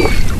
you.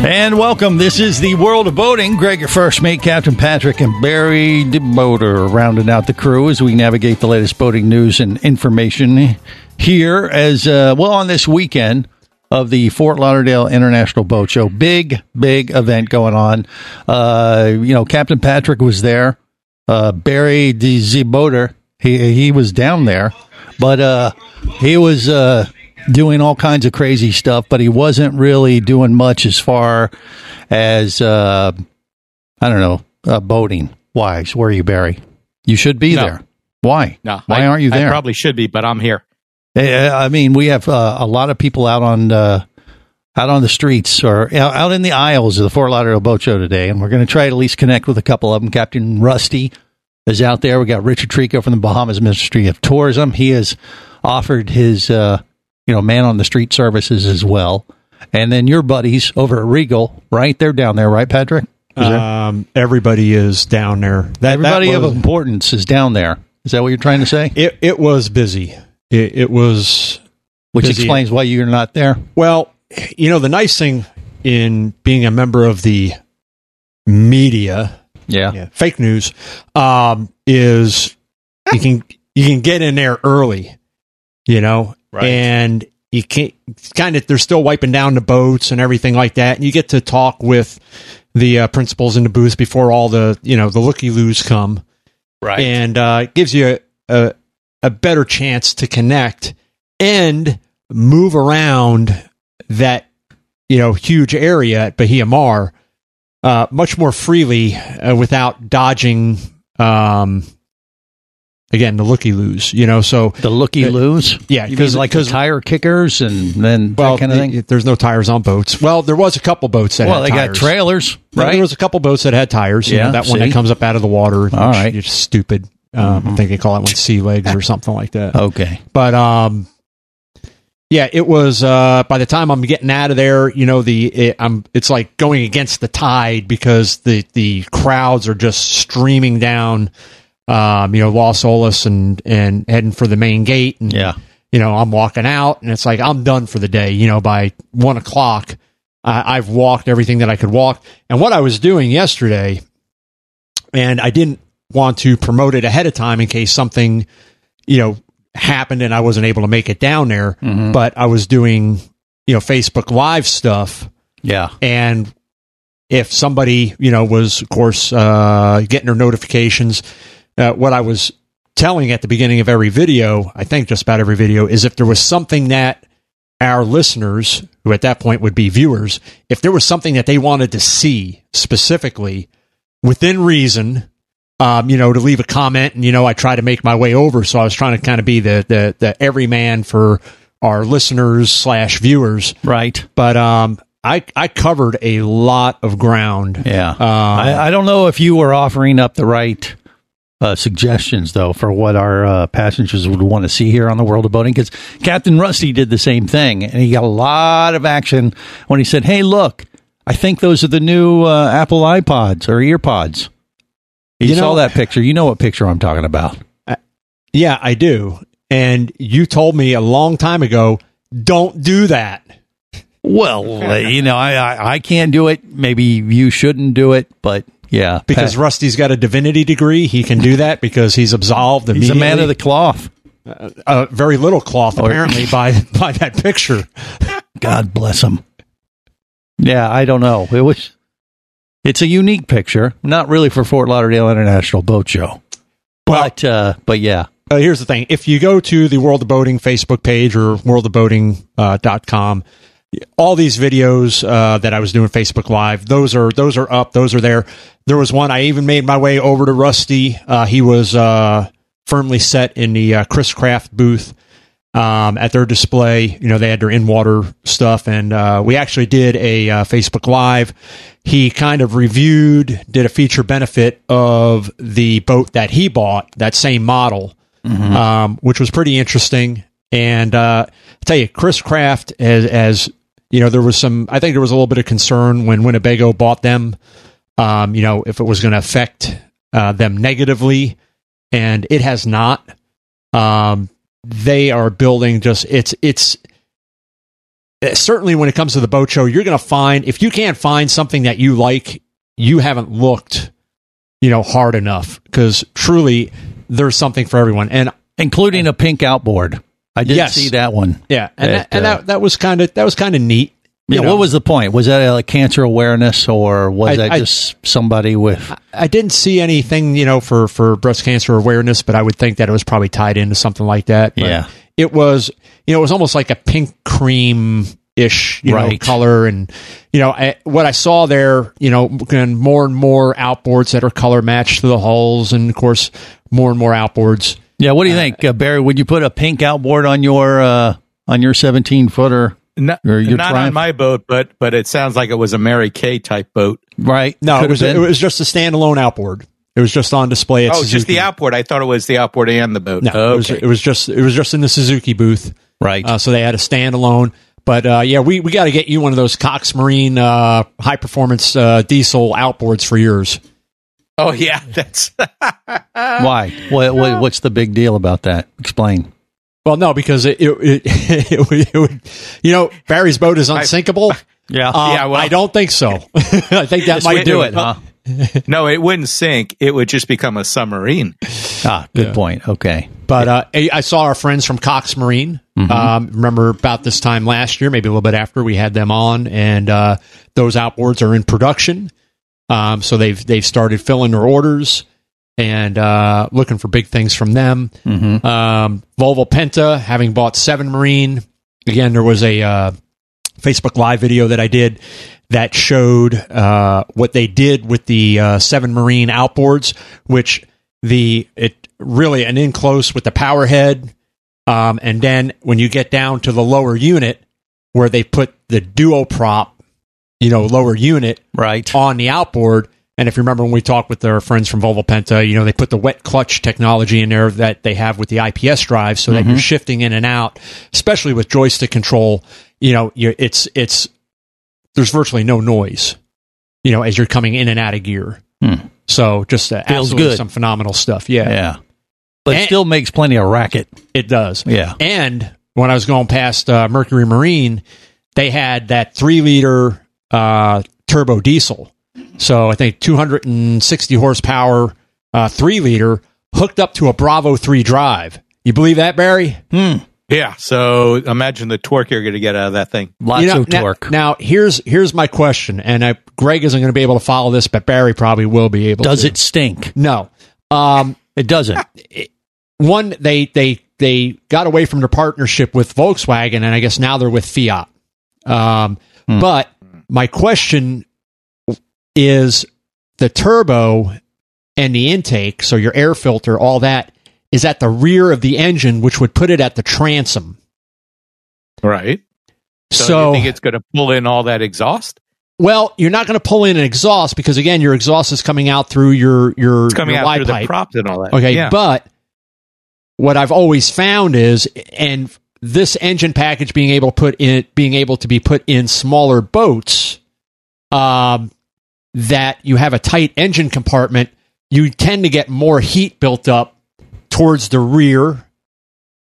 And welcome. This is the world of boating. Greg, your first mate, Captain Patrick, and Barry DeBoater rounding out the crew as we navigate the latest boating news and information here. As uh, well on this weekend of the Fort Lauderdale International Boat Show, big big event going on. Uh, you know, Captain Patrick was there. Uh, Barry DeBoater, he he was down there, but uh, he was. Doing all kinds of crazy stuff, but he wasn't really doing much as far as uh, I don't know uh, boating wise. Where are you, Barry? You should be No. there. Why? No, Why I- aren't you there? I probably should be, but I'm here. Eh, I mean, we have uh, a lot of people out on uh, out on the streets or out out in the aisles of the Fort Lauderdale Boat Show today, and we're going to try to at least connect with a couple of them. Captain Rusty is out there. We got Richard Trico from the Bahamas Ministry of Tourism. He has offered his uh, you know man on the street services as well, and then your buddies over at Regal, right? They're down there, right, Patrick? Um, everybody is down there. That, that Everybody was- of importance is down there. Is that what you're trying to say? it, it was busy. It, it was Which busy. explains why you're not there. Well, you know, the nice thing in being a member of the media, Yeah. yeah, fake news, um, is you can you can get in there early, you know, Right. and you can't kind of they're still wiping down the boats and everything like that, and you get to talk with the uh, principals in the booth before all the you know the looky loos come, Right. and uh, it gives you a, a better chance to connect and move around that you know huge area at Bahia Mar uh, much more freely uh, without dodging um, again the looky loos. You know, so The looky Uh, loos? yeah, because like the tire kickers and then well, that kind of thing? there's no tires on boats. Well, there was a couple boats that well, had they got trailers, right? There was a couple boats that had tires. You Yeah, know, that one that comes up out of the water. which All right. Mm-hmm. is stupid. Um, I think they call that one sea legs or something like that. okay. But um, yeah, it was. Uh, by the time I'm getting out of there, you know, the it, I'm it's like going against the tide because the the crowds are just streaming down. Um, you know, Las Olas and and heading for the main gate, and Yeah. you know, I'm walking out, and it's like I'm done for the day. You know, by one o'clock, I, I've walked everything that I could walk. And what I was doing yesterday, and I didn't want to promote it ahead of time in case something, you know, happened and I wasn't able to make it down there. Mhm. But I was doing, you know, Facebook Live stuff, Yeah. and if somebody, you know, was of course uh, getting their notifications, uh, what I was telling at the beginning of every video, I think just about every video, is if there was something that our listeners, who at that point would be viewers, if there was something that they wanted to see specifically within reason, um, you know, to leave a comment, and you know, I try to make my way over. So I was trying to kind of be the the the everyman for our listeners slash viewers, Right. but um, I I covered a lot of ground. Yeah. Uh, I, I don't know if you were offering up the right uh, suggestions, though, for what our uh, passengers would want to see here on the world of boating. Because Captain Rusty did the same thing, and he got a lot of action when he said, "Hey, look, I think those are the new uh, Apple iPods or EarPods." You, You saw know- that picture. You know what picture I'm talking about. yeah, I do. And you told me a long time ago, don't do that. Well, uh, you know, I, I I can't do it. Maybe you shouldn't do it, but yeah, Because Pat- Rusty's got a divinity degree, he can do that because he's absolved he's a man of the cloth. uh, very little cloth apparently by by that picture. God bless him. Yeah, I don't know. It was. It's a unique picture, not really for Fort Lauderdale International Boat Show, but uh, but yeah, Uh, here's the thing: if you go to the World of Boating Facebook page or worldofboating.com, uh, all these videos uh, that I was doing Facebook Live, those are those are up, those are there. There was one I even made my way over to Rusty. Uh, he was uh, firmly set in the uh, Chris Craft booth, um, at their display. You know, they had their in water stuff, and uh, we actually did a uh, Facebook Live. He kind of reviewed, did a feature benefit of the boat that he bought, that same model, um, which was pretty interesting. And uh, I tell you, Chris Craft, as, as you know, there was some. I think there was a little bit of concern when Winnebago bought them. Um, you know, if it was going to affect uh, them negatively, and it has not. Um, they are building just it's it's uh, certainly when it comes to the boat show, you're going to find if you can't find something that you like, you haven't looked, you know, hard enough because truly there's something for everyone. And including a pink outboard. I did Yes. see that one. yeah, and That, that, and uh, that that was kind of that was kind of neat. Yeah, know. what was the point? Was that like cancer awareness, or was I- that I- just somebody with? I didn't see anything, you know, for for breast cancer awareness, but I would think that it was probably tied into something like that. But Yeah. it was, you know, it was almost like a pink cream ish, you know, color, and you know, I, what I saw there, you know, again, more and more outboards that are color matched to the hulls, and of course, more and more outboards. Yeah, what do you think, uh, Barry? Would you put a pink outboard on your uh, on your seventeen footer? Not, Or your not Triumph? on my boat, but but it sounds like it was a Mary Kay type boat. Right? No, it was have it was just a standalone outboard. It was just on display at Oh, just the outboard. I thought it was the outboard and the boat. No, Oh, it, was, it was just it was just in the Suzuki booth. right. Uh, so they had a standalone. But uh, yeah, we, we got to get you one of those Cox Marine uh, high performance uh, diesel outboards for yours. Oh yeah, that's Why? What, what? What's the big deal about that? Explain. Well, no, because it it, it, it, would, it would, you know, Barry's boat is unsinkable. Yeah. Uh, Yeah, well- I don't think so. I think that might do it. huh? no, it wouldn't sink. It would just become a submarine. Ah, good point. Okay. But uh, I I saw our friends from Cox Marine. Um, remember about this time last year, maybe a little bit after, we had them on, and uh, those outboards are in production. Um, so they've they've started filling their orders and uh, looking for big things from them. Um, Volvo Penta, having bought Seven Marine, again there was a uh, Facebook Live video that I did that showed uh, what they did with the uh, Seven Marine outboards, which the it really an in close with the power head, um, and then when you get down to the lower unit where they put the duo prop, you know, lower unit Right. on the outboard. And if you remember when we talked with our friends from Volvo Penta, you know, they put the wet clutch technology in there that they have with the IPS drive so that you're shifting in and out, especially with joystick control, you know, it's, it's, there's virtually no noise, you know, as you're coming in and out of gear. Hmm. So just uh, Feels absolutely good. some phenomenal stuff. Yeah, Yeah. But And- still makes plenty of racket. it does. Yeah. And when I was going past uh, Mercury Marine, they had that three liter uh, turbo diesel. So I think 260 horsepower, uh, three liter hooked up to a Bravo 3 drive. You believe that, Barry? Hmm. Yeah. So imagine the torque you're going to get out of that thing. Lots You know, of now- torque. Now, here's here's my question, and I, Greg isn't going to be able to follow this, but Barry probably will be able. Does to. it stink? No. Um, It doesn't. one they they they got away from their partnership with Volkswagen, and I guess now they're with Fiat. Um, But my question is the turbo and the intake, so your air filter, all that is at the rear of the engine, which would put it at the transom. Right. So, So, you think it's going to pull in all that exhaust? well, you're not going to pull in an exhaust because again, your exhaust is coming out through your your It's coming your out through pipe. the props and all that. Okay, Yeah. but what I've always found is, and this engine package being able to put in, being able to be put in smaller boats, um, that you have a tight engine compartment, you tend to get more heat built up towards the rear,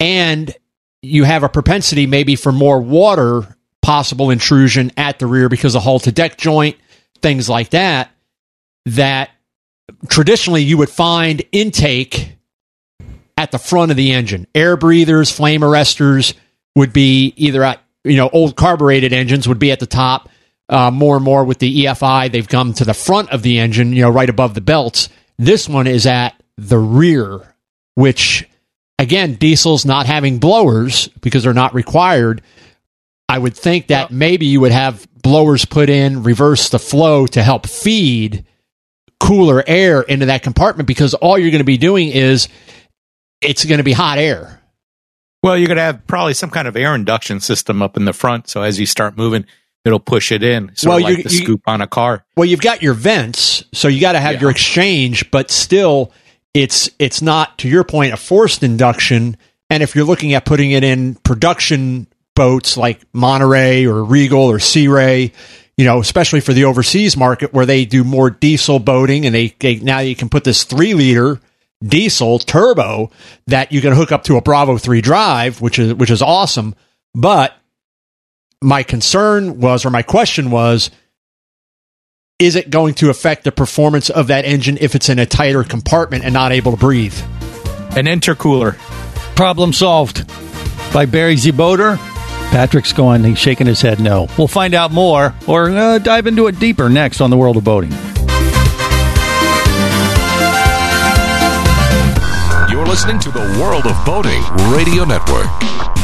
and you have a propensity maybe for more water possible intrusion at the rear because of hull to deck joint, things like that. That traditionally you would find intake at the front of the engine. Air breathers, flame arresters would be either at, you know, old carbureted engines would be at the top. Uh, more and more with the EFI, they've come to the front of the engine, you know, right above the belts. This one is at the rear, which again, diesels not having blowers because they're not required. I would think that maybe you would have blowers put in, reverse the flow to help feed cooler air into that compartment because all you're going to be doing is it's going to be hot air. Well, you're going to have probably some kind of air induction system up in the front. So as you start moving, it'll push it in. Sort Well, like you- the you- scoop on a car. Well, you've got your vents, so you got to have Yeah. your exchange, but still, it's it's not to your point a forced induction. And if you're looking at putting it in production boats like Monterey or Regal or Sea Ray, you know, especially for the overseas market where they do more diesel boating, and they, they now you can put this three liter diesel turbo that you can hook up to a Bravo three drive, which is which is awesome. But my concern was, or my question was, is it going to affect the performance of that engine if it's in a tighter compartment and not able to breathe? An intercooler. Problem solved by Barry Z. Boater. Patrick's going, he's shaking his head no. We'll find out more or uh, dive into it deeper next on the world of boating. Listening to the World of Boating Radio Network.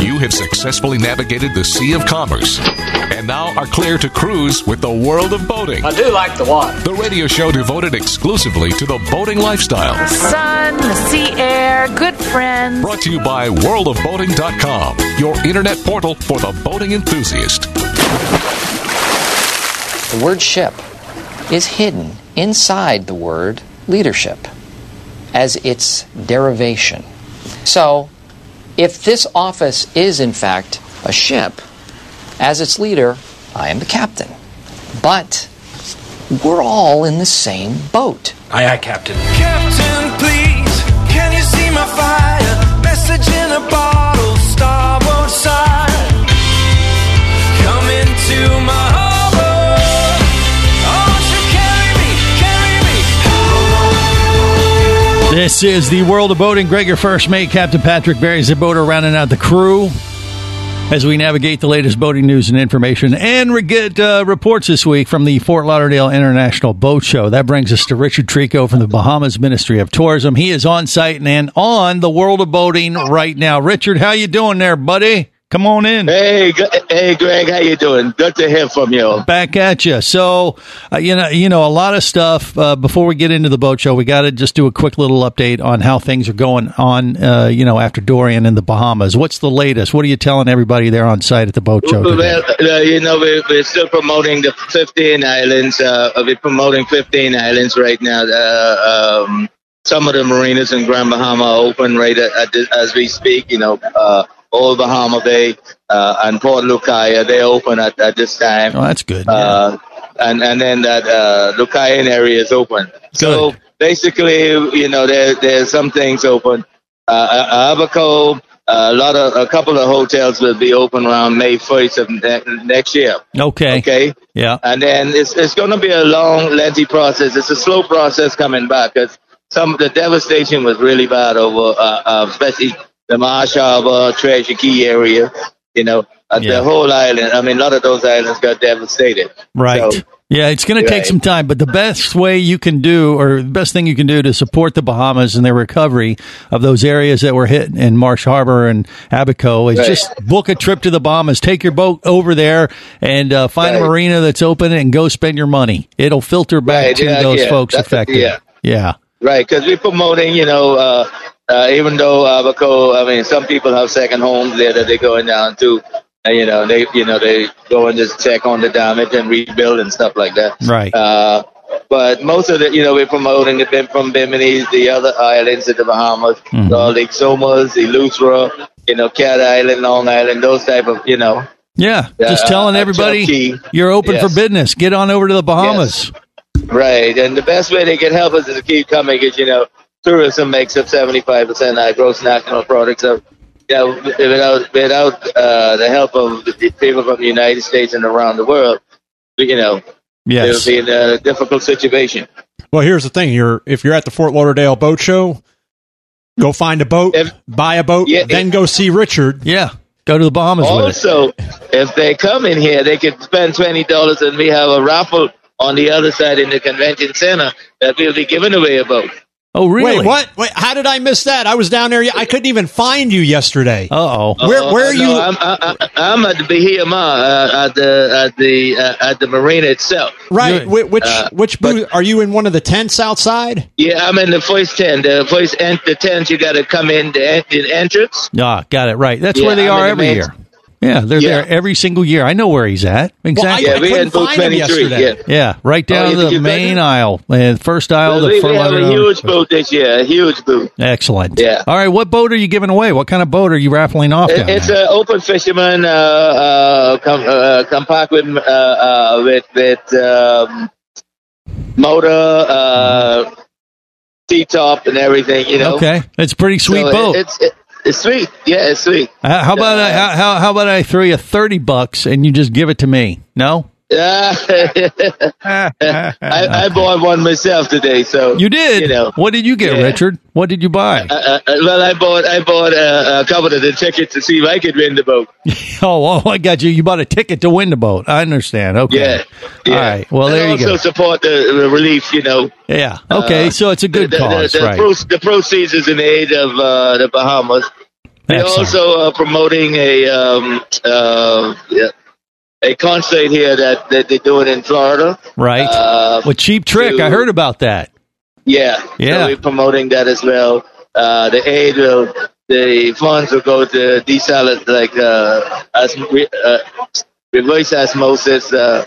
You have successfully navigated the Sea of Commerce and now are clear to cruise with the world of boating. I do like the water. The radio show devoted exclusively to the boating lifestyle. The sun, the sea air, good friends. Brought to you by worldofboating.com, your internet portal for the boating enthusiast. The word ship is hidden inside the word leadership as its derivation. So, if this office is in fact a ship, as its leader, I am the captain. But we're all in the same boat. Aye, aye, Captain. Captain, please, can you see my fire? Message in a bottle, starboard side. Come into my This is the world of boating. Greg, your first mate, Captain Patrick Barry Ziboda, rounding out the crew as we navigate the latest boating news and information. And we get uh, reports this week from the Fort Lauderdale International Boat Show. That brings us to Richard Trico from the Bahamas Ministry of Tourism. He is on site and on the world of boating right now. Richard, how you doing there, buddy? Come on in. Hey, hey, Greg, how you doing? Good to hear from you. Back at you. So, uh, you know, you know, a lot of stuff. Uh, before we get into the boat show, we got to just do a quick little update on how things are going on. Uh, you know, after Dorian in the Bahamas, what's the latest? What are you telling everybody there on site at the boat show? Well, uh, you know, we're, we're still promoting the 15 islands. Uh, we're promoting 15 islands right now. Uh, um, some of the marinas in Grand Bahama are open right at, at this, as we speak. You know, uh, Old Bahama Bay, uh, and Port Lucaya. They open at, at this time. Oh, that's good. Uh, and and then that uh, Lucayan area is open. So basically, you know, there there's some things open. Uh, uh, Abaco, a lot of a couple of hotels will be open around May 1st of ne- next year. Okay. Okay. Yeah. And then it's it's going to be a long, lengthy process. It's a slow process coming back because some of the devastation was really bad over, uh, uh, especially the Marsh Harbor, Treasure Cay area. You know, uh, Yeah. the whole island. I mean, a lot of those islands got devastated. Right. So, yeah, it's going to take Right. some time, but the best way you can do, or the best thing you can do to support the Bahamas and their recovery of those areas that were hit in Marsh Harbor and Abaco is Right. just book a trip to the Bahamas. Take your boat over there and uh, find a marina that's open and go spend your money. It'll filter back Right, to yeah, those yeah. folks That's- affected. yeah. Yeah. Right, because we're promoting, you know, uh, uh, even though Abaco, I mean, some people have second homes there that they're going down to, and, you know, they, you know, they go and just check on the damage and rebuild and stuff like that. Right. Uh, but most of the, you know, we're promoting the Bim from Bimini, the other islands of the Bahamas, Mhm. the Exumas, the Eleuthera, you know, Cat Island, Long Island, those type of, you know. Yeah. Just Uh, telling uh, everybody you're open for business. Get on over to the Bahamas. Right, and the best way they can help us is to keep coming because you know tourism makes up seventy five percent of our gross national product. So, you know, without without uh, the help of the people from the United States and around the world, you know, Yes. it would be in a difficult situation. Well, here's the thing: you're if you're at the Fort Lauderdale Boat Show, go find a boat, buy a boat, then go see Richard. Yeah, go to the Bahamas Also, if they come in here, they can spend twenty dollars, and we have a raffle on the other side in the convention center that we'll be giving away a boat. Oh, really? Wait, what? Wait, how did I miss that? I was down there. I couldn't even find you yesterday. Uh oh. Where where are no, you? I'm, I, I, I'm at the Bahia Mar uh, at the at the uh, at the marina itself. Right. Whi- which Uh, which booth are you in? One of the tents outside? Yeah, I'm in the first tent. The first en- the tent you got to come in the, en- the entrance. Ah, got it right. That's Yeah, where they I'm are in the every main- year. Yeah, they're Yeah. there every single year. I know where he's at. Exactly. yeah, we had booth 23. Yeah. Yeah, right down Oh, you the main aisle, first aisle. Well, the we, front have a aisle. huge boat this year. A huge boat. Excellent. Yeah. All right. What boat are you giving away? What kind of boat are you raffling off? It- down it's an open fisherman uh, uh, com- uh, compact with uh, uh, with with um, motor, uh, T top, and everything. You know. okay. It's a pretty sweet So it- boat. It's it, it's sweet. Yeah, it's sweet. Uh, how about I, how, how how about I throw you thirty bucks and you just give it to me? No. Yeah, I, I bought one myself today. So You did. You know. What did you get, Yeah. Richard? What did you buy? Uh, uh, well, I bought I bought uh, a couple of the tickets to see if I could win the boat. oh, oh, I got you. You bought a ticket to win the boat. I understand. Okay. Yeah, yeah. All right. Well, and there you also go. support the, the relief. You know. Yeah. Okay. Uh, so it's a good the, the- cause, the, right? proce- the proceeds is in aid of uh, the Bahamas. We're also uh, promoting a um, uh, yeah, a concert here that, that they're doing in Florida. right. Uh, With cheap trick, to- I heard about that. Yeah, Yeah. So we're promoting that as well. Uh, the aid will, the funds will go to desalinate, like uh, as, uh, reverse osmosis, uh,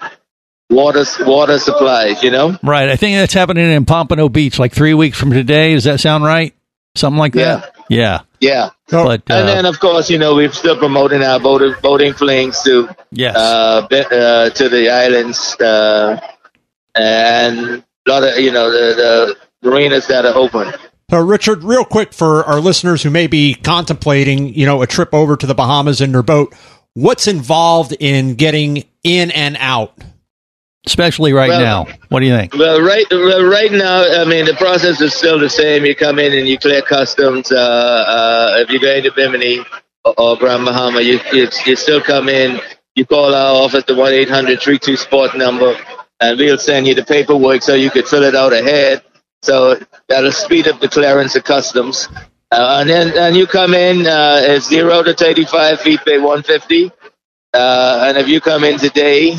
water water supplies. You know. Right. I think that's happening in Pompano Beach like three weeks from today. Does that sound right? Something like that. Yeah. Yeah. But uh, and then, of course, you know, we're still promoting our boating, boating flings to Yes. uh, uh, to the islands uh, and a lot of you know the, the marinas that are open. So, Richard, real quick for our listeners who may be contemplating, you know, a trip over to the Bahamas in their boat, what's involved in getting in and out? Especially right Well- now. What do you think? Well, right, right now, I mean, the process is still the same. You come in and you clear customs. Uh, uh, if you're going to Bimini or, or Grand Bahama, you, you you still come in. You call our office, the one 800 sport number, and we'll send you the paperwork so you could fill it out ahead. So that'll speed up the clearance of customs. Uh, and then and you come in, uh, it's zero to 35 feet, pay 150. Uh, and if you come in today,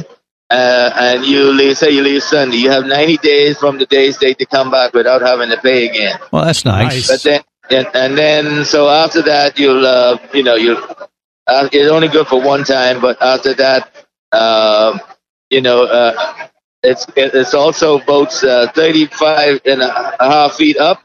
uh, and you leave, say you leave Sunday, you have 90 days from the day's date to come back without having to pay again. Well, that's nice. But then, and, and then, so after that, you'll, uh, you know, you'll, uh, it's only good for one time, but after that, um, you know, uh, it's, it's also boats, uh, 35 and a half feet up,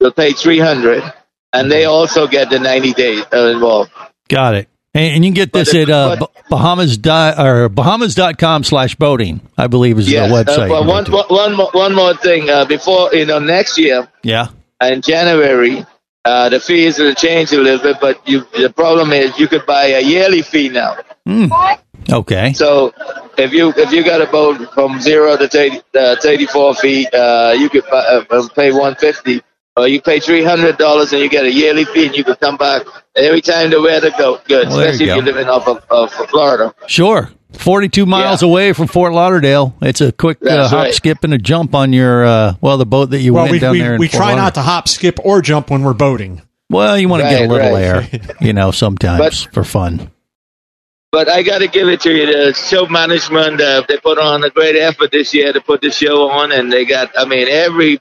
you'll pay 300 and they also get the 90 days uh, involved. Got it. And, and you can get this But at uh, but- Bahamas dot, or Bahamas.com slash boating, I believe is Yes. the Uh, website. you one, one, one, more, one more thing. Uh, before, you know, next year, yeah. in January, uh, the fees will change a little bit, but you, the problem is you could buy a yearly fee now. Mm. Okay. So if you if you got a boat from zero to 30, uh, 34 feet, uh, you could buy, uh, pay 150 or you pay $300 and you get a yearly fee and you can come back every time the weather go good, Well, there you especially if you're living off of, of Florida. Sure. 42 miles away from Fort Lauderdale. It's a quick uh, hop, right. skip, and a jump on your, uh, well, the boat that you well, went we, down we, there. in we Fort try not to hop, skip, or jump when we're boating. Well, you want to get a little right. air, you know, sometimes for fun. But I got to give it to you. The show management, uh, they put on a great effort this year to put the show on, and they got, I mean, every,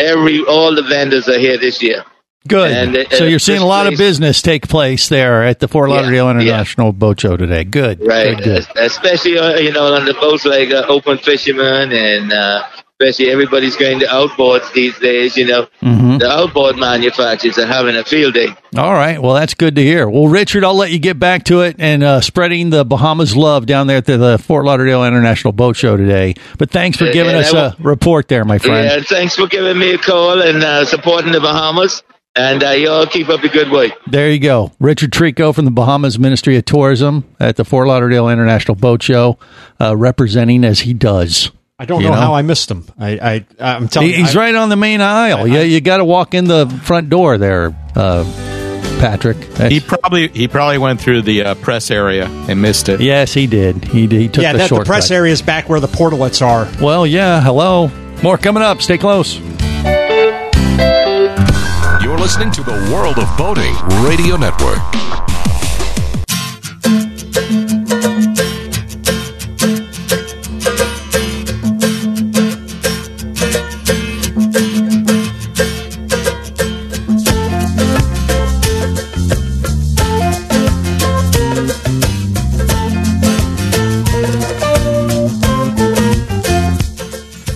every, all the vendors are here this year. Good. And, uh, so you're seeing a lot of business take place there at the Fort Lauderdale yeah. International Boat Show today. Good. Right, Good, good. especially uh, you know on the boats like uh, Open Fisherman, and uh, especially everybody's going to outboards these days. You know, Mhm. the outboard manufacturers are having a field day. All right. Well, that's good to hear. Well, Richard, I'll let you get back to it and uh, spreading the Bahamas love down there at the, the Fort Lauderdale International Boat Show today. But thanks for giving yeah, us that a report there, my friend. Yeah, thanks for giving me a call and uh, supporting the Bahamas. And uh, you all keep up the good work. There you go. Richard Trico from the Bahamas Ministry of Tourism at the Fort Lauderdale International Boat Show, uh, representing as he does. I don't You know, know? how I missed him. I, I I'm telling He- you, He's I- right on the main aisle. yeah, you got to walk in the front door there, uh, Patrick. That's- He probably he probably went through the uh, press area and missed it. yes, he did. He, he took Yeah, the that the press area is back where the portalets are. Well, yeah. Hello. More coming up. Stay close. You're listening to the World of Boating Radio Network.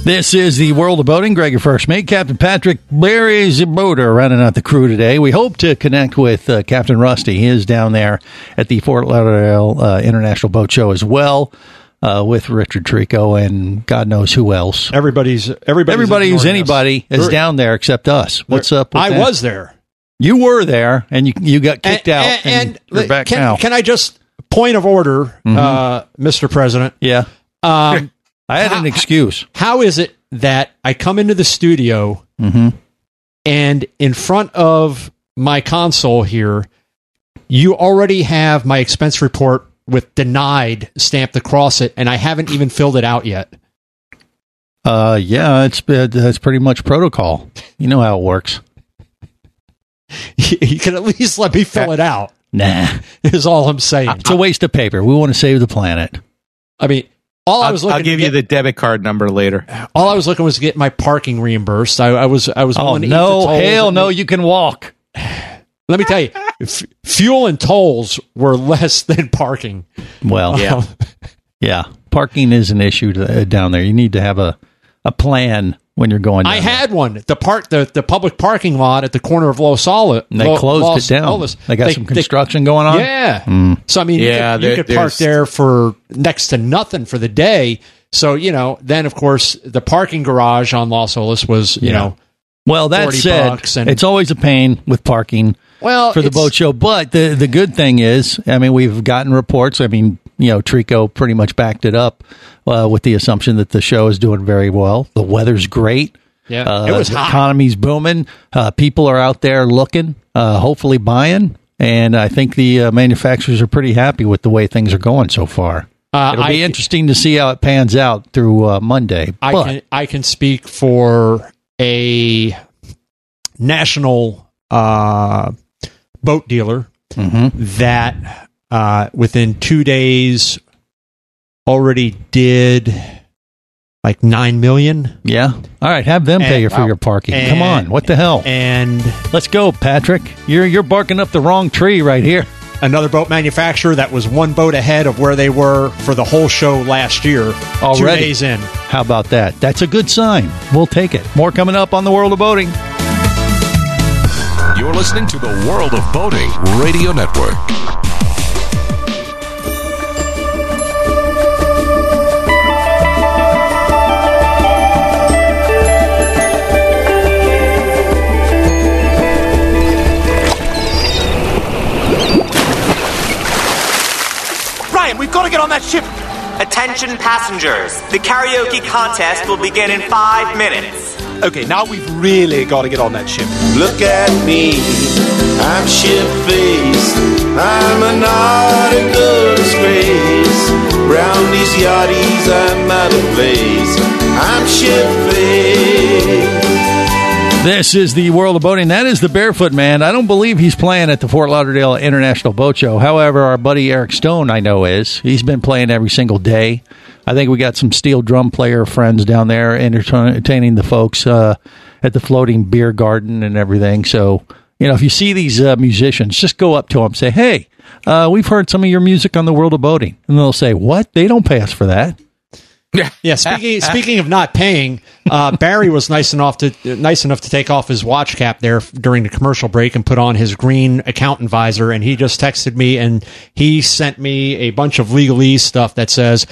This is the World of Boating. Greg, your first mate. Captain Patrick Larry's a boater running out the crew today. We hope to connect with uh, Captain Rusty. He is down there at the Fort Lauderdale uh, International Boat Show as well. Uh, with Richard Trico and God knows who else. Everybody's everybody's Everybody who's ignoring us. anybody is down there except us. What's up? With I that? was there. You were there, and you you got kicked out, and, and, and you're back can, now. can I just point of order, Mhm. uh, Mr. President? yeah, Um, I had an excuse. how is it that I come into the studio hmm and in front of my console here, you already have my expense report with denied stamped across it, and I haven't even filled it out yet. Uh, yeah, it's that's pretty much protocol. You know how it works. you can at least let me fill it out. Nah, Is all I'm saying. it's a waste of paper. We want to save the planet. I mean, all I I'll, was I'll give to you the debit card number later. all I was looking was to get my parking reimbursed. I, I was. I was. Oh willing to eat the no, hell no! You can walk. Let me tell you, f- fuel and tolls were less than parking. Well, Yeah. yeah. Parking is an issue to, uh, down there. You need to have a a plan when you're going. I down there. had one. The park, the, the public parking lot at the corner of Las Olas. They closed it down. They got some construction going on. Yeah. Mm. So I mean, you Yeah, could, you there- could park there for next to nothing for the day. So you know, then of course the parking garage on Las Olas was you Yeah. know Well, that 40 said, and- it's always a pain with parking well for the boat show. But the the good thing is, I mean, we've gotten reports. I mean, you know, Trico pretty much backed it up uh, with the assumption that the show is doing very well. The weather's great. Yeah, Uh, it was the hot. economy's booming. Uh, people are out there looking, uh, hopefully buying, and I think the uh, manufacturers are pretty happy with the way things are going so far. Uh, It'll be I- interesting to see how it pans out through uh, Monday. I but can I can speak for a national uh, boat dealer Mhm. that uh, within two days already did like nine million. yeah, all right, have them pay you for wow. your parking. Come on, what the hell? And Let's go, Patrick. You're you're barking up the wrong tree right here. another boat manufacturer that was one boat ahead of where they were for the whole show last year. Two Already. days in. How about that? That's a good sign. We'll take it. More coming up on the world of boating. You're listening to the World of Boating Radio Network. Attention passengers, the karaoke contest will begin in five minutes. Okay, now we've really got to get on that ship. Look at me, I'm ship faced. I'm a nautical disgrace. Round these yachties, I'm out of place. I'm shit faced. This is the world of boating. That is the Barefoot Man. I don't believe he's playing at the Fort Lauderdale International Boat Show. However, our buddy Eric Stone, I know, is. He's been playing every single day. I think we got some steel drum player friends down there entertaining the folks uh, at the floating beer garden and everything. So, you know, if you see these uh, musicians, just go up to them, say, "Hey, uh, we've heard some of your music on the World of Boating," and they'll say, "What? They don't pay us for that." Yeah, yeah. Speaking speaking of not paying, uh, Barry was nice enough to nice enough to take off his watch cap there f- during the commercial break and put on his green accountant visor. And he just texted me and he sent me a bunch of legalese stuff that says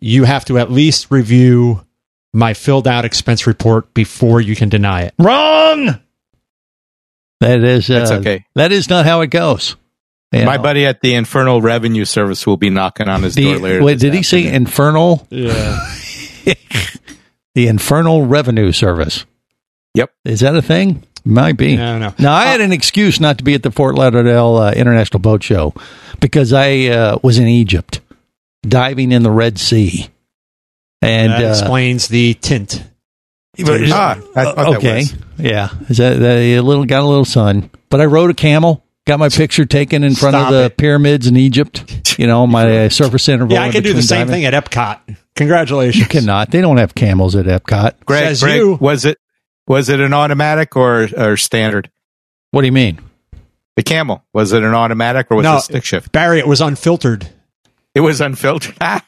you have to at least review my filled out expense report before you can deny it. Wrong. That is uh, That's okay. That is not how it goes. You My know. buddy at the Infernal Revenue Service will be knocking on his door later. wait, this did he say afternoon. infernal? Yeah. the Infernal Revenue Service. Yep. Is that a thing? Might be. No, don't. Now, I had an excuse not to be at the Fort Lauderdale uh, International Boat Show because I uh, was in Egypt diving in the Red Sea. And that uh, explains the tint. Ah, I thought that okay, was. yeah, is that, that a little got a little sun? But I rode a camel, got my picture taken in front Stop of the it. pyramids in Egypt. You know, my uh, surface interval. Yeah, I in can do the between same diving. thing at Epcot. Congratulations. You cannot. They don't have camels at Epcot. Greg, Says Greg, you. was it was it an automatic or or standard? What do you mean? The camel was it an automatic or was No. it stick shift? Barry, it was unfiltered. It was unfiltered.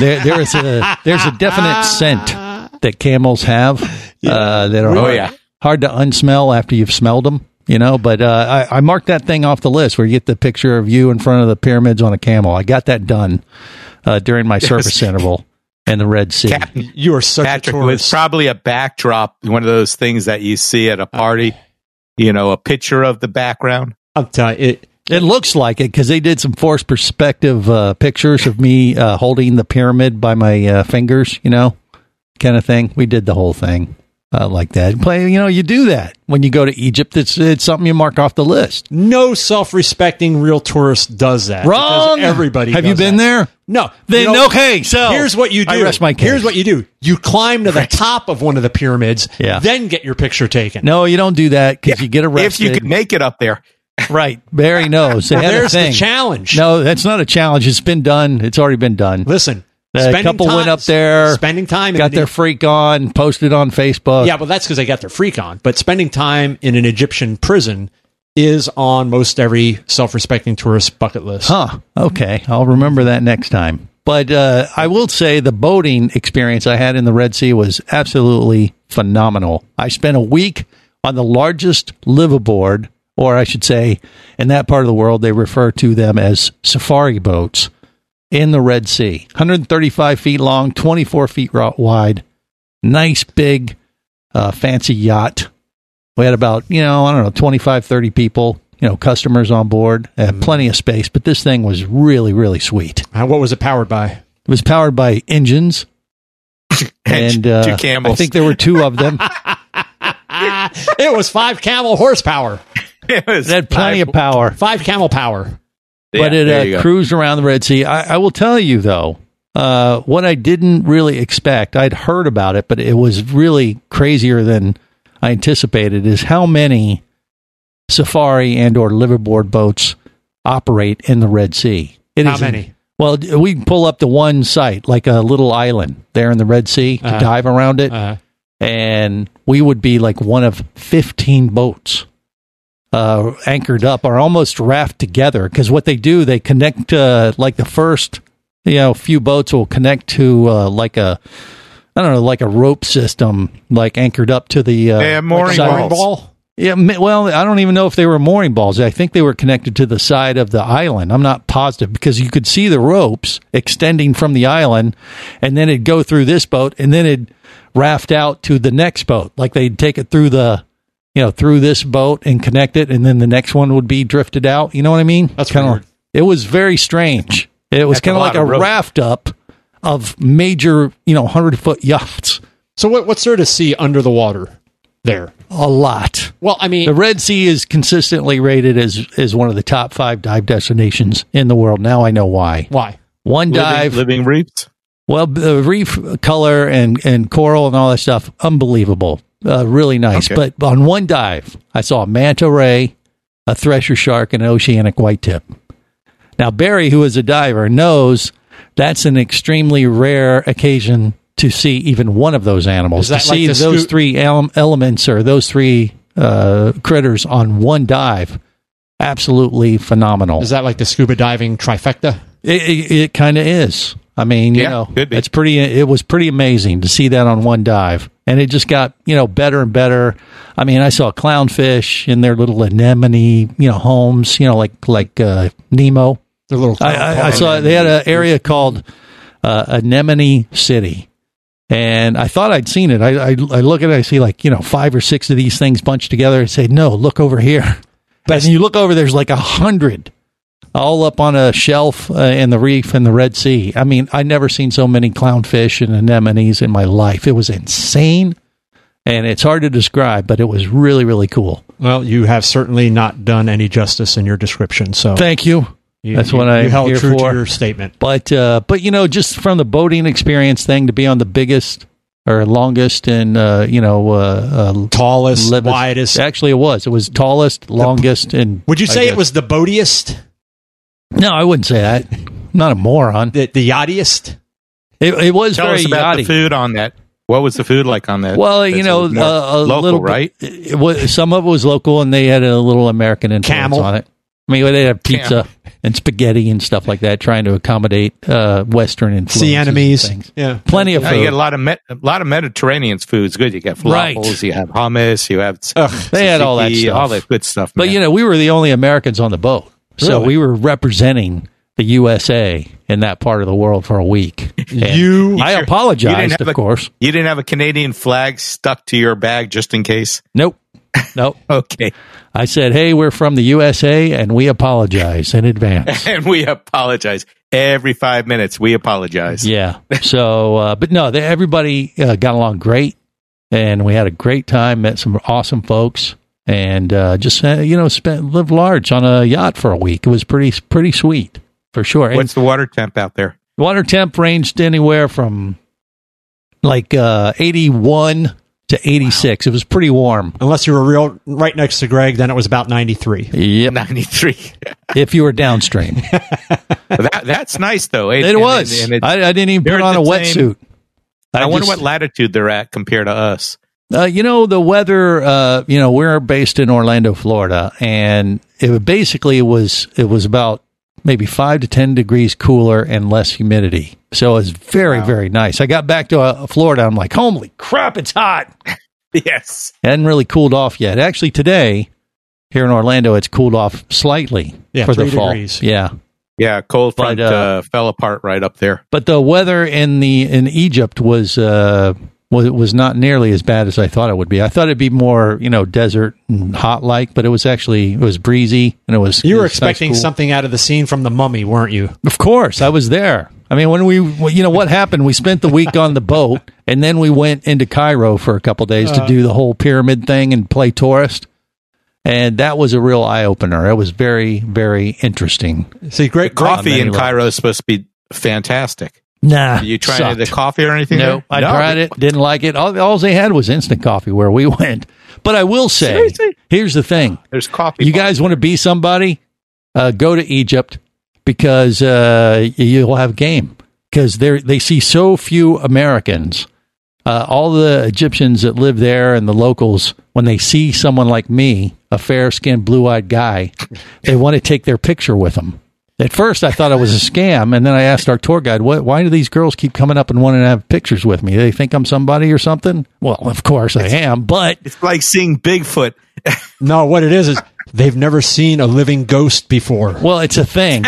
There, there is a there's a definite scent that camels have uh, that are Oh, hard, yeah. hard to unsmell after you've smelled them. You know, but uh, I, I marked that thing off the list where you get the picture of you in front of the pyramids on a camel. I got that done uh, during my surface interval in the Red Sea. Captain You are such Patrick a it was probably a backdrop, one of those things that you see at a party. You know, a picture of the background. I'm telling you, it, It looks like it because they did some forced perspective uh, pictures of me uh, holding the pyramid by my uh, fingers, you know, kind of thing. We did the whole thing uh, like that. Play, you know, you do that when you go to Egypt. It's it's something you mark off the list. no self-respecting real tourist does that. Wrong. Everybody. Have you been that. there? No. Then You know, okay. So Here's what you do. I rest my case. Here's what you do. You climb to the top of one of the pyramids, Yeah. then get your picture taken. No, you don't do that because you get arrested. If you could make it up there. right, Barry knows. They Well, there's the challenge. No, that's not a challenge. It's been done. It's already been done. Listen, A couple time, went up there, spending time, got their freak on, posted on Facebook. Yeah, well, that's because they got their freak on. But spending time in an Egyptian prison is on most every self-respecting tourist bucket list. Huh. Okay. I'll remember that next time. But uh, I will say the boating experience I had in the Red Sea was absolutely phenomenal. I spent a week on the largest liveaboard, or I should say, in that part of the world, they refer to them as safari boats in the Red Sea. 135 feet long, 24 feet wide, nice big, uh, fancy yacht. We had about, you know, I don't know, 25, 30 people, you know, customers on board, had plenty of space, but this thing was really, really sweet. Uh, what was it powered by? It was powered by engines. and uh, two camels. I think there were two of them. it was five camel horsepower, It was It had plenty of power. five camel power. But Yeah, there it uh, cruised around the Red Sea. I, I will tell you though, uh, what I didn't really expect, I'd heard about it, but it was really crazier than I anticipated. Is how many safari and or liveaboard boats operate in the Red Sea? It How many? Well, we pull up to one site, like a little island there in the Red Sea, to Uh-huh. dive around it, Uh, and we would be like one of fifteen boats uh, anchored up are almost raft together because what they do they connect uh, like the first you know few boats will connect to uh, like a I don't know like a rope system like anchored up to the uh, Yeah, mooring balls. ball. yeah, well, I don't even know if they were mooring balls. I think they were connected to the side of the island. I'm not positive because you could see the ropes extending from the island, and then it'd go through this boat, and then it'd raft out to the next boat. Like they'd take it through the, you know, through this boat and connect it, and then the next one would be drifted out. You know what I mean? That's kind of. It was very strange. It was kind of like a rope. raft up of major, you know, hundred foot yachts. So what, what's there to see under the water there? A lot. Well, I mean, The Red Sea is consistently rated as as one of the top five dive destinations in the world. Now I know why. why? One Living- dive, living reefs. well, the uh, reef color and and coral and all that stuff, unbelievable, uh, really nice. Okay. But on one dive, I saw a manta ray, a thresher shark, and an oceanic white tip. Now Barry, who is a diver, knows that's an extremely rare occasion to see even one of those animals. To see those three ele- elements or those three uh, critters on one dive, absolutely phenomenal. Is that like the scuba diving trifecta? It, it, it kind of is. I mean, you Yeah, know, could be. it's pretty. It was pretty amazing to see that on one dive, and it just got you know better and better. I mean, I saw clownfish in their little anemone, you know, homes, you know, like like uh, Nemo. The little. I, I, I saw they had an area called uh, Anemone City, and I thought I'd seen it. I, I I look at it, I see like you know five or six of these things bunched together. I say, no, look over here. But you look over, there's like a hundred all up on a shelf uh, in the reef in the Red Sea. I mean, I never seen so many clownfish and anemones in my life. It was insane, and it's hard to describe, but it was really really cool. Well, you have certainly not done any justice in your description. So Thank you. You- That's you- what I held here true for. to your statement. But uh, but you know, just from the boating experience thing to be on the biggest or longest and uh, you know uh, uh, Tallest, livest- widest. Actually, it was. It was tallest, longest, and Would you I say it was the boatiest, No, I wouldn't say that. I'm not a moron. the, the yachtiest? It, it was Tell very us about yachty. the food on that. What was the food like on that? Well, you know, more uh, a local, little bit- right? It was, some of it was local, and they had a little American influence Camel. on it. I mean, they had pizza and spaghetti and stuff like that, trying to accommodate uh, Western influences. Sea and enemies. things. Yeah. Plenty of Yeah, food. you get a lot of Met, a lot of Mediterranean foods. Good. You got Right. falafels. You have hummus. You have They had all that tzatziki, stuff. all that good stuff. But man. you know, we were the only Americans on the boat, so Really? we were representing the USA in that part of the world for a week. And You- I apologized, of a- course. you didn't have a Canadian flag stuck to your bag just in case. Nope, nope. Okay, I said, "Hey, we're from the USA, and we apologize in advance." and we apologize every five minutes. We apologize. Yeah. So, uh, but no, they, everybody uh, got along great, and we had a great time. Met some awesome folks, and uh, just uh, you know, spent lived large on a yacht for a week. It was pretty pretty sweet for sure. And What's the water temp out there? water temp ranged anywhere from like uh, eighty one to eighty six. It was pretty warm. Unless you were real right next to Greg, then it was about 93. Yep. Ninety three. if you were downstream, that, that's nice though. it and- was. and it- I, I didn't even put on a the same- wetsuit. I, wonder just- what latitude they're at compared to us. Uh, you know, the weather, uh, you know, we're based in Orlando, Florida, and it basically was, it was about maybe five to 10 degrees cooler and less humidity. So it was very, very nice. I got back to uh, Florida. I'm like, holy crap, it's hot. Yes. It hadn't really cooled off yet. Actually, today here in Orlando, it's cooled off slightly Yeah, for the fall. degrees. Yeah. Yeah, cold front But, uh, uh, fell apart right up there. But the weather in the in Egypt was was was not nearly as bad as I thought it would be. I thought it'd be more you know desert and hot like, but it was actually it was breezy and it was. You were was nice, expecting cool. something out of the scene from The Mummy, weren't you? Of course, I was there. I mean, when we you know what happened, we spent the week on the boat and then we went into Cairo for a couple days to Uh. do the whole pyramid thing and play tourist. And that was a real eye opener. It was very, very interesting. See, great Coffee in. Cairo is supposed to be fantastic. Nah, you tried sucked. the coffee or anything? No, there? I tried it, didn't like it. All, all they had was instant coffee where we went. But I will say, Seriously? here's the thing: There's coffee. you guys want to be somebody, uh, go to Egypt because uh, you'll have game because they they see so few Americans. Uh, all the Egyptians that live there and the locals, when they see someone like me, a fair skinned, blue eyed guy, they want to take their picture with them. At first, I thought it was a scam, and then I asked our tour guide, "What? Why do these girls keep coming up and wanting to have pictures with me? They think I'm somebody or something?" Well, of course I am, but It's like seeing Bigfoot. No, what it is is they've never seen a living ghost before. Well, it's a thing.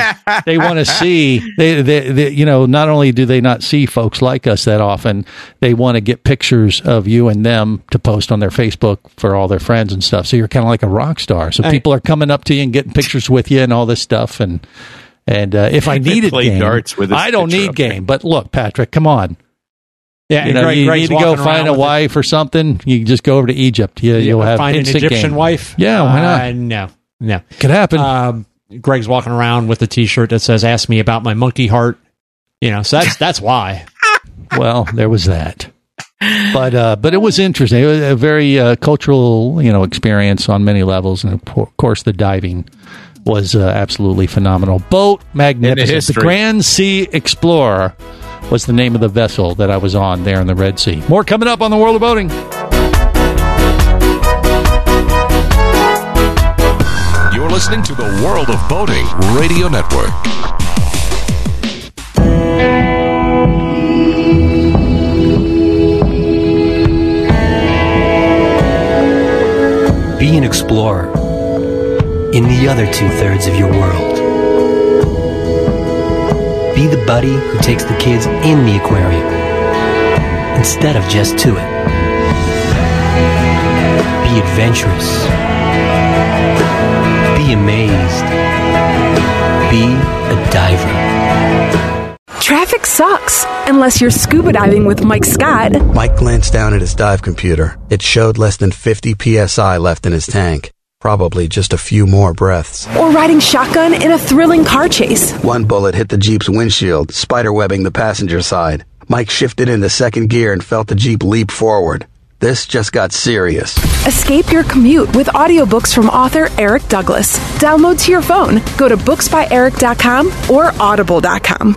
they want to see. They, they, they, you know, not only do they not see folks like us that often, they want to get pictures of you and them to post on their Facebook for all their friends and stuff. So you're kind of like a rock star. So Hey. people are coming up to you and getting pictures with you and all this stuff, and And uh, if I needed play game, darts with I don't need up there. game. But look, Patrick, come on. Yeah, you and know, Greg- you need to go find a wife or something. You just go over to Egypt. You, you'll have find an Egyptian game. wife. Yeah, why not? Uh, no, no, Could happen. Um, Greg's walking around with a T-shirt that says "Ask me about my monkey heart." You know, so that's that's why. well, there was that. But uh, but it was interesting. It was a very uh, cultural, you know, experience on many levels, and of course, the diving was uh, absolutely phenomenal. Boat magnificent. The. Grand Sea Explorer was the name of the vessel that I was on there in the Red Sea. More coming up on the World of Boating. You're listening to the World of Boating Radio Network. Be an explorer in the other two thirds of your world. Be the buddy who takes the kids in the aquarium instead of just to it. Be adventurous. Be amazed. Be a diver. Traffic sucks unless you're scuba diving with Mike Scott. Mike glanced down at his dive computer. It showed less than 50 psi left in his tank. Probably just a few more breaths. Or riding shotgun in a thrilling car chase. One bullet hit the Jeep's windshield, spiderwebbing the passenger side. Mike shifted into second gear and felt the Jeep leap forward. This just got serious. Escape your commute with audiobooks from author Eric Douglas. Download to your phone. Go to booksbyeric.com or audible.com.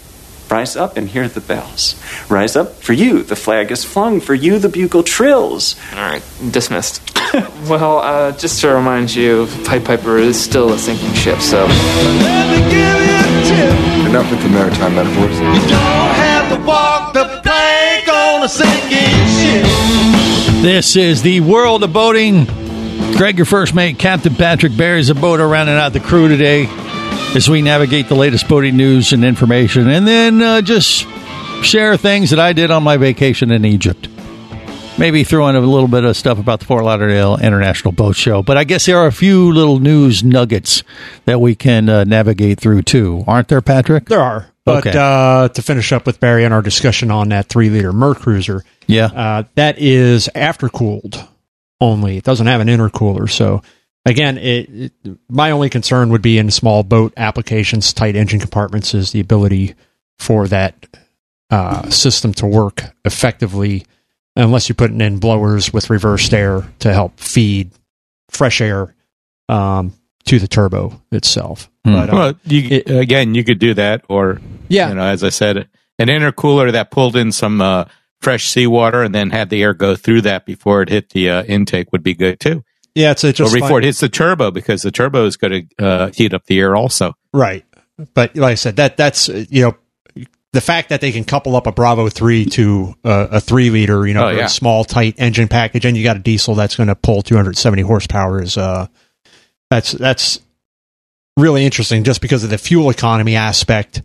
Rise up and hear the bells. Rise up for you, the flag is flung. For you, the bugle trills. All right, dismissed. well, uh, just to remind you, Pipe Piper is still a sinking ship, so. Enough with the maritime metaphors. You don't have to walk the plank on a sinking ship. This is the world of boating. Greg, your first mate, Captain Patrick Barry's a boater rounding out the crew today as we navigate the latest boating news and information, and then uh, just share things that I did on my vacation in Egypt. Maybe throw in a little bit of stuff about the Fort Lauderdale International Boat Show. But I guess there are a few little news nuggets that we can uh, navigate through too, aren't there, Patrick? There are. But Okay. uh, to finish up with Barry and our discussion on that three liter Mercruiser, Yeah. uh, that is after cooled only. It doesn't have an intercooler. So again, it, it, my only concern would be in small boat applications, tight engine compartments, is the ability for that uh, system to work effectively, unless you're putting in blowers with reversed air to help feed fresh air um, to the turbo itself. But, uh, well, you, again, you could do that, or Yeah. you know, as I said, an intercooler that pulled in some uh, fresh seawater and then had the air go through that before it hit the uh, intake would be good too. Yeah, it's a just or before it hits the turbo, because the turbo is going to uh, heat up the air also. Right. But like I said, that that's uh, you know the fact that they can couple up a Bravo three to uh, a three liter, you know, Oh, yeah. small, tight engine package, and you got a diesel that's going to pull 270 horsepower is uh, that's that's really interesting, just because of the fuel economy aspect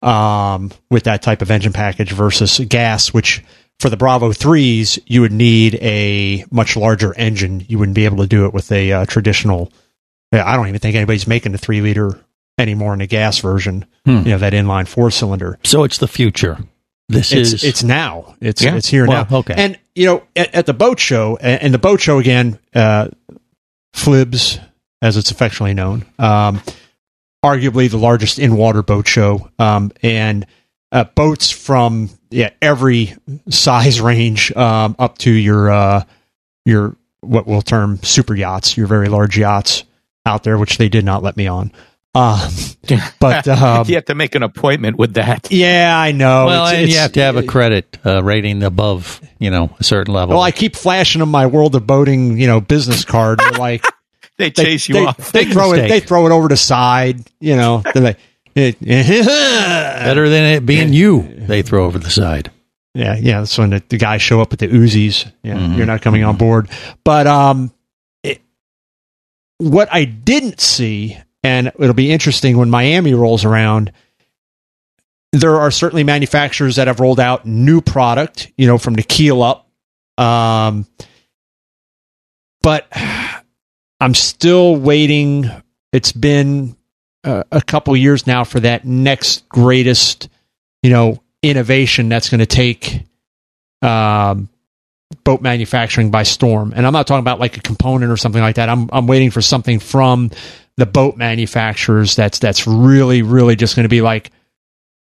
um, with that type of engine package versus gas, which for the Bravo threes you would need a much larger engine. You wouldn't be able to do it with a uh, traditional. I don't even think anybody's making a three liter anymore in a gas version. Hmm. You know that inline four cylinder. So it's the future. This it's, is it's now. It's Yeah? it's here Well, now. okay. And you know, at, at the boat show, and the boat show again, uh, Flibs, as it's affectionately known, um, arguably the largest in water boat show, um, and uh, boats from yeah every size range um, up to your uh, your what we'll term super yachts, your very large yachts out there, which they did not let me on. Um, but um, you have to make an appointment with that. yeah, I know. well, It's- and you have to have a credit uh, rating above, you know, a certain level. Well, I keep flashing them my World of Boating, you know, business card. They're like They chase you they, off. They Big throw it. They throw it over the side. You know. They're Better than it being you, they throw over the side. Yeah, yeah. That's when the, the guys show up with the Uzis. Yeah, Mm-hmm. you're not coming on board. But um, it, what I didn't see, and it'll be interesting when Miami rolls around. There are certainly manufacturers that have rolled out new product, you know, from the keel up. Um, but I'm still waiting. It's been a couple years now for that next greatest, you know, innovation that's going to take um, boat manufacturing by storm. And I'm not talking about like a component or something like that. I'm I'm waiting for something from the boat manufacturers that's that's really really just going to be like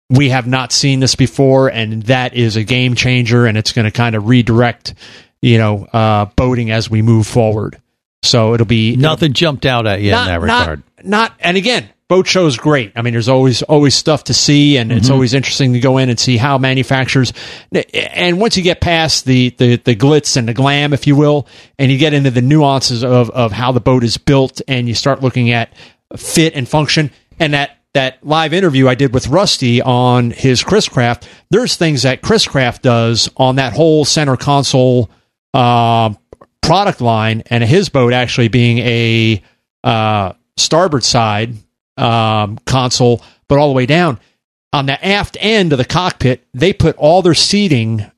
we have not seen this before and that is a game changer and it's going to kind of redirect you know uh boating as we move forward. So it'll be Nothing jumped out at you in that regard. not, not, and again, boat show is great. I mean, there's always always stuff to see, and it's Mhm. always interesting to go in and see how manufacturers. And once you get past the, the the glitz and the glam, if you will, and you get into the nuances of of how the boat is built, and you start looking at fit and function, and that that live interview I did with Rusty on his Chris Craft, there's things that Chris Craft does on that whole center console uh, product line, and his boat actually being a uh, starboard side um, console, but all the way down on the aft end of the cockpit, they put all their seating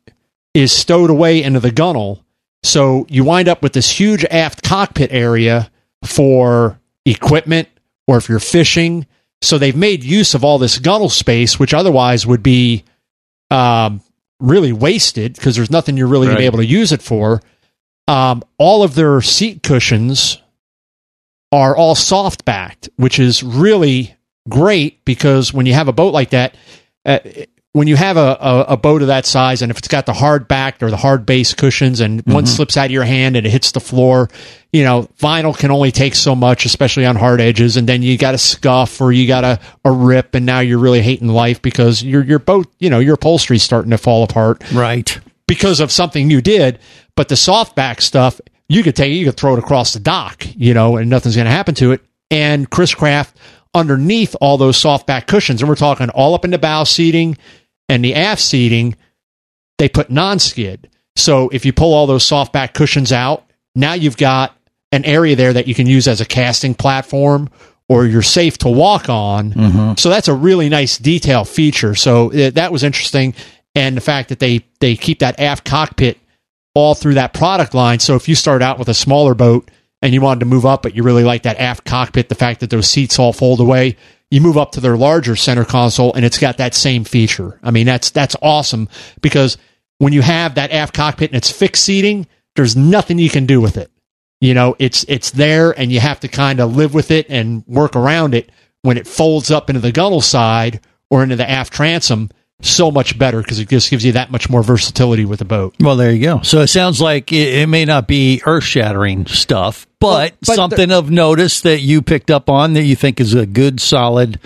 is stowed away into the gunnel. So you wind up with this huge aft cockpit area for equipment or if you're fishing. So they've made use of all this gunnel space, which otherwise would be um, really wasted because there's nothing you're really going to be able to use it for. Um, all of their seat cushions are all soft backed, which is really great because when you have a boat like that, uh, when you have a, a, a boat of that size, and if it's got the hard backed or the hard base cushions, and one Mhm. slips out of your hand and it hits the floor, you know, vinyl can only take so much, especially on hard edges, and then you got a scuff or you got a, a rip, and now you're really hating life because your your boat, you know, your upholstery's starting to fall apart Right. because of something you did. But the softback stuff, you could take, it, you could throw it across the dock, you know, and nothing's going to happen to it. And Chris Craft underneath all those softback cushions, and we're talking all up in the bow seating and the aft seating, they put non-skid. So if you pull all those softback cushions out, now you've got an area there that you can use as a casting platform or you're safe to walk on. So that's a really nice detail feature. So uh, that was interesting. And the fact that they, they keep that aft cockpit all through that product line. So if you start out with a smaller boat and you wanted to move up, but you really like that aft cockpit, the fact that those seats all fold away, you move up to their larger center console and it's got that same feature. I mean, that's, that's awesome because when you have that aft cockpit and it's fixed seating, there's nothing you can do with it. You know, it's, it's there and you have to kind of live with it and work around it when it folds up into the gunnel side or into the aft transom. So much better because it just gives you that much more versatility with the boat. Well, there you go. So it sounds like it, it may not be earth shattering stuff, but, but something of notice that you picked up on that you think is a good, solid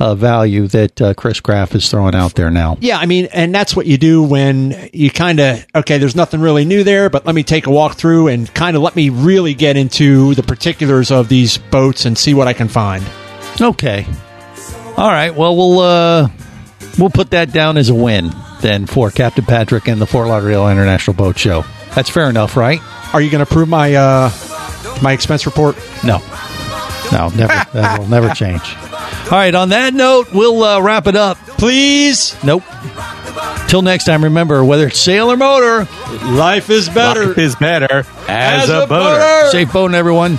uh, value that uh, Chris Craft is throwing out there now. Yeah, I mean, and that's what you do when you kind of okay. There's nothing really new there, but let me take a walk through and kind of let me really get into the particulars of these boats and see what I can find. Okay. All right. Well, we'll uh, We'll put that down as a win then for Captain Patrick and the Fort Lauderdale International Boat Show. That's fair enough, right? Are you going to approve my uh, my expense report? No. No, never. that will never change. All right, on that note, we'll uh, wrap it up. Please? Nope. Till next time, remember whether it's sail or motor, life is better. Life is better as, As a, a boater. boater. Safe boating, everyone.